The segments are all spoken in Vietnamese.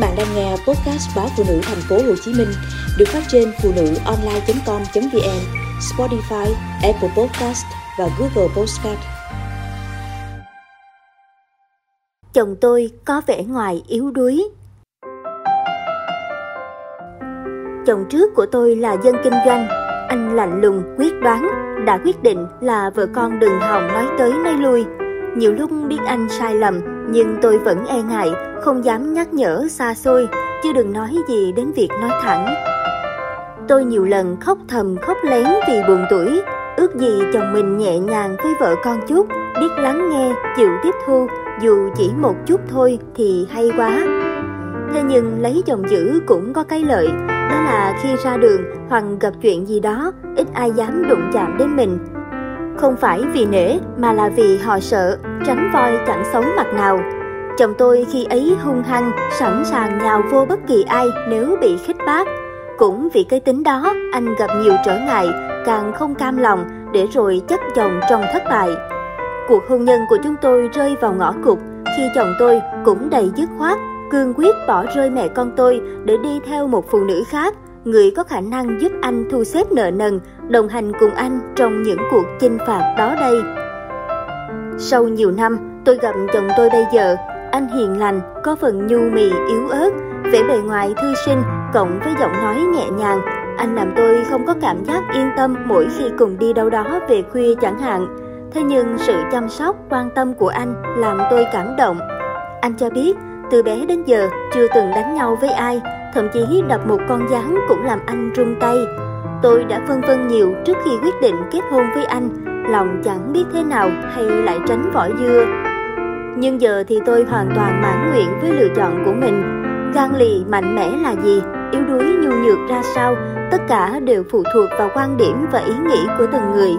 bạn đang nghe podcast báo phụ nữ thành phố Hồ Chí Minh được phát trên phụ nữ online.com.vn, Spotify, Apple Podcast và Google Podcast. Chồng tôi có vẻ ngoài yếu đuối. Chồng trước của tôi là dân kinh doanh, anh lạnh lùng, quyết đoán, đã quyết định là vợ con đừng hòng nói tới nói lui. Nhiều lúc biết anh sai lầm, nhưng tôi vẫn e ngại, không dám nhắc nhở xa xôi, chứ đừng nói gì đến việc nói thẳng. Tôi nhiều lần khóc thầm khóc lén vì buồn tuổi, ước gì chồng mình nhẹ nhàng với vợ con chút, biết lắng nghe, chịu tiếp thu, dù chỉ một chút thôi thì hay quá. Thế nhưng lấy chồng giữ cũng có cái lợi, đó là khi ra đường hoặc gặp chuyện gì đó, ít ai dám đụng chạm đến mình. Không phải vì nể mà là vì họ sợ, tránh voi chẳng xấu mặt nào. Chồng tôi khi ấy hung hăng, sẵn sàng nhào vô bất kỳ ai nếu bị khích bác. Cũng vì cái tính đó, anh gặp nhiều trở ngại, càng không cam lòng để rồi chấp chồng trong thất bại. Cuộc hôn nhân của chúng tôi rơi vào ngõ cụt khi chồng tôi cũng đầy dứt khoát, cương quyết bỏ rơi mẹ con tôi để đi theo một phụ nữ khác, người có khả năng giúp anh thu xếp nợ nần, đồng hành cùng anh trong những cuộc chinh phạt đó đây. Sau nhiều năm, tôi gặp chồng tôi bây giờ, anh hiền lành, có phần nhu mì yếu ớt, vẻ bề ngoài thư sinh cộng với giọng nói nhẹ nhàng. Anh làm tôi không có cảm giác yên tâm mỗi khi cùng đi đâu đó về khuya chẳng hạn. Thế nhưng sự chăm sóc, quan tâm của anh làm tôi cảm động. Anh cho biết, từ bé đến giờ chưa từng đánh nhau với ai, thậm chí đập một con gián cũng làm anh run tay. Tôi đã phân vân nhiều trước khi quyết định kết hôn với anh, lòng chẳng biết thế nào hay lại tránh vỏ dưa. Nhưng giờ thì tôi hoàn toàn mãn nguyện với lựa chọn của mình. Gan lì mạnh mẽ là gì, yếu đuối nhu nhược ra sao, tất cả đều phụ thuộc vào quan điểm và ý nghĩ của từng người.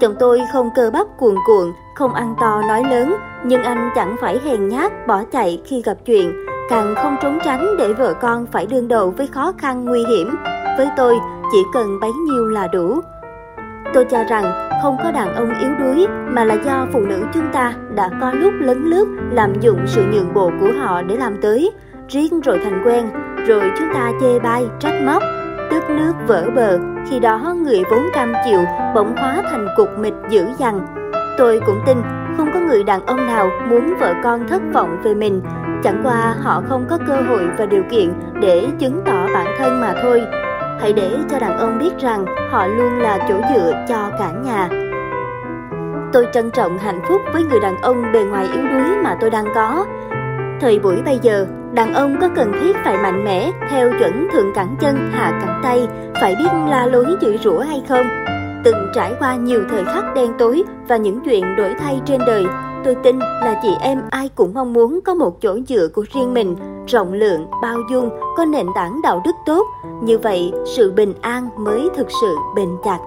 Chồng tôi không cơ bắp cuồn cuộn, không ăn to nói lớn, nhưng anh chẳng phải hèn nhát bỏ chạy khi gặp chuyện, càng không trốn tránh để vợ con phải đương đầu với khó khăn nguy hiểm. Với tôi, chỉ cần bấy nhiêu là đủ. Tôi cho rằng không có đàn ông yếu đuối mà là do phụ nữ chúng ta đã có lúc lấn lướt làm dụng sự nhượng bộ của họ để làm tới, riêng rồi thành quen, rồi chúng ta chê bai, trách móc, tức nước vỡ bờ, khi đó người vốn cam chịu bỗng hóa thành cục mịch dữ dằn. Tôi cũng tin không có người đàn ông nào muốn vợ con thất vọng về mình, chẳng qua họ không có cơ hội và điều kiện để chứng tỏ bản thân mà thôi. Hãy để cho đàn ông biết rằng họ luôn là chỗ dựa cho cả nhà. Tôi trân trọng hạnh phúc với người đàn ông bề ngoài yếu đuối mà tôi đang có. Thời buổi bây giờ, đàn ông có cần thiết phải mạnh mẽ theo chuẩn thượng cẳng chân hạ cẳng tay, phải biết la lối chửi rủa hay không? Từng trải qua nhiều thời khắc đen tối và những chuyện đổi thay trên đời, tôi tin là chị em ai cũng mong muốn có một chỗ dựa của riêng mình, rộng lượng, bao dung, có nền tảng đạo đức tốt. Như vậy, sự bình an mới thực sự bền chặt.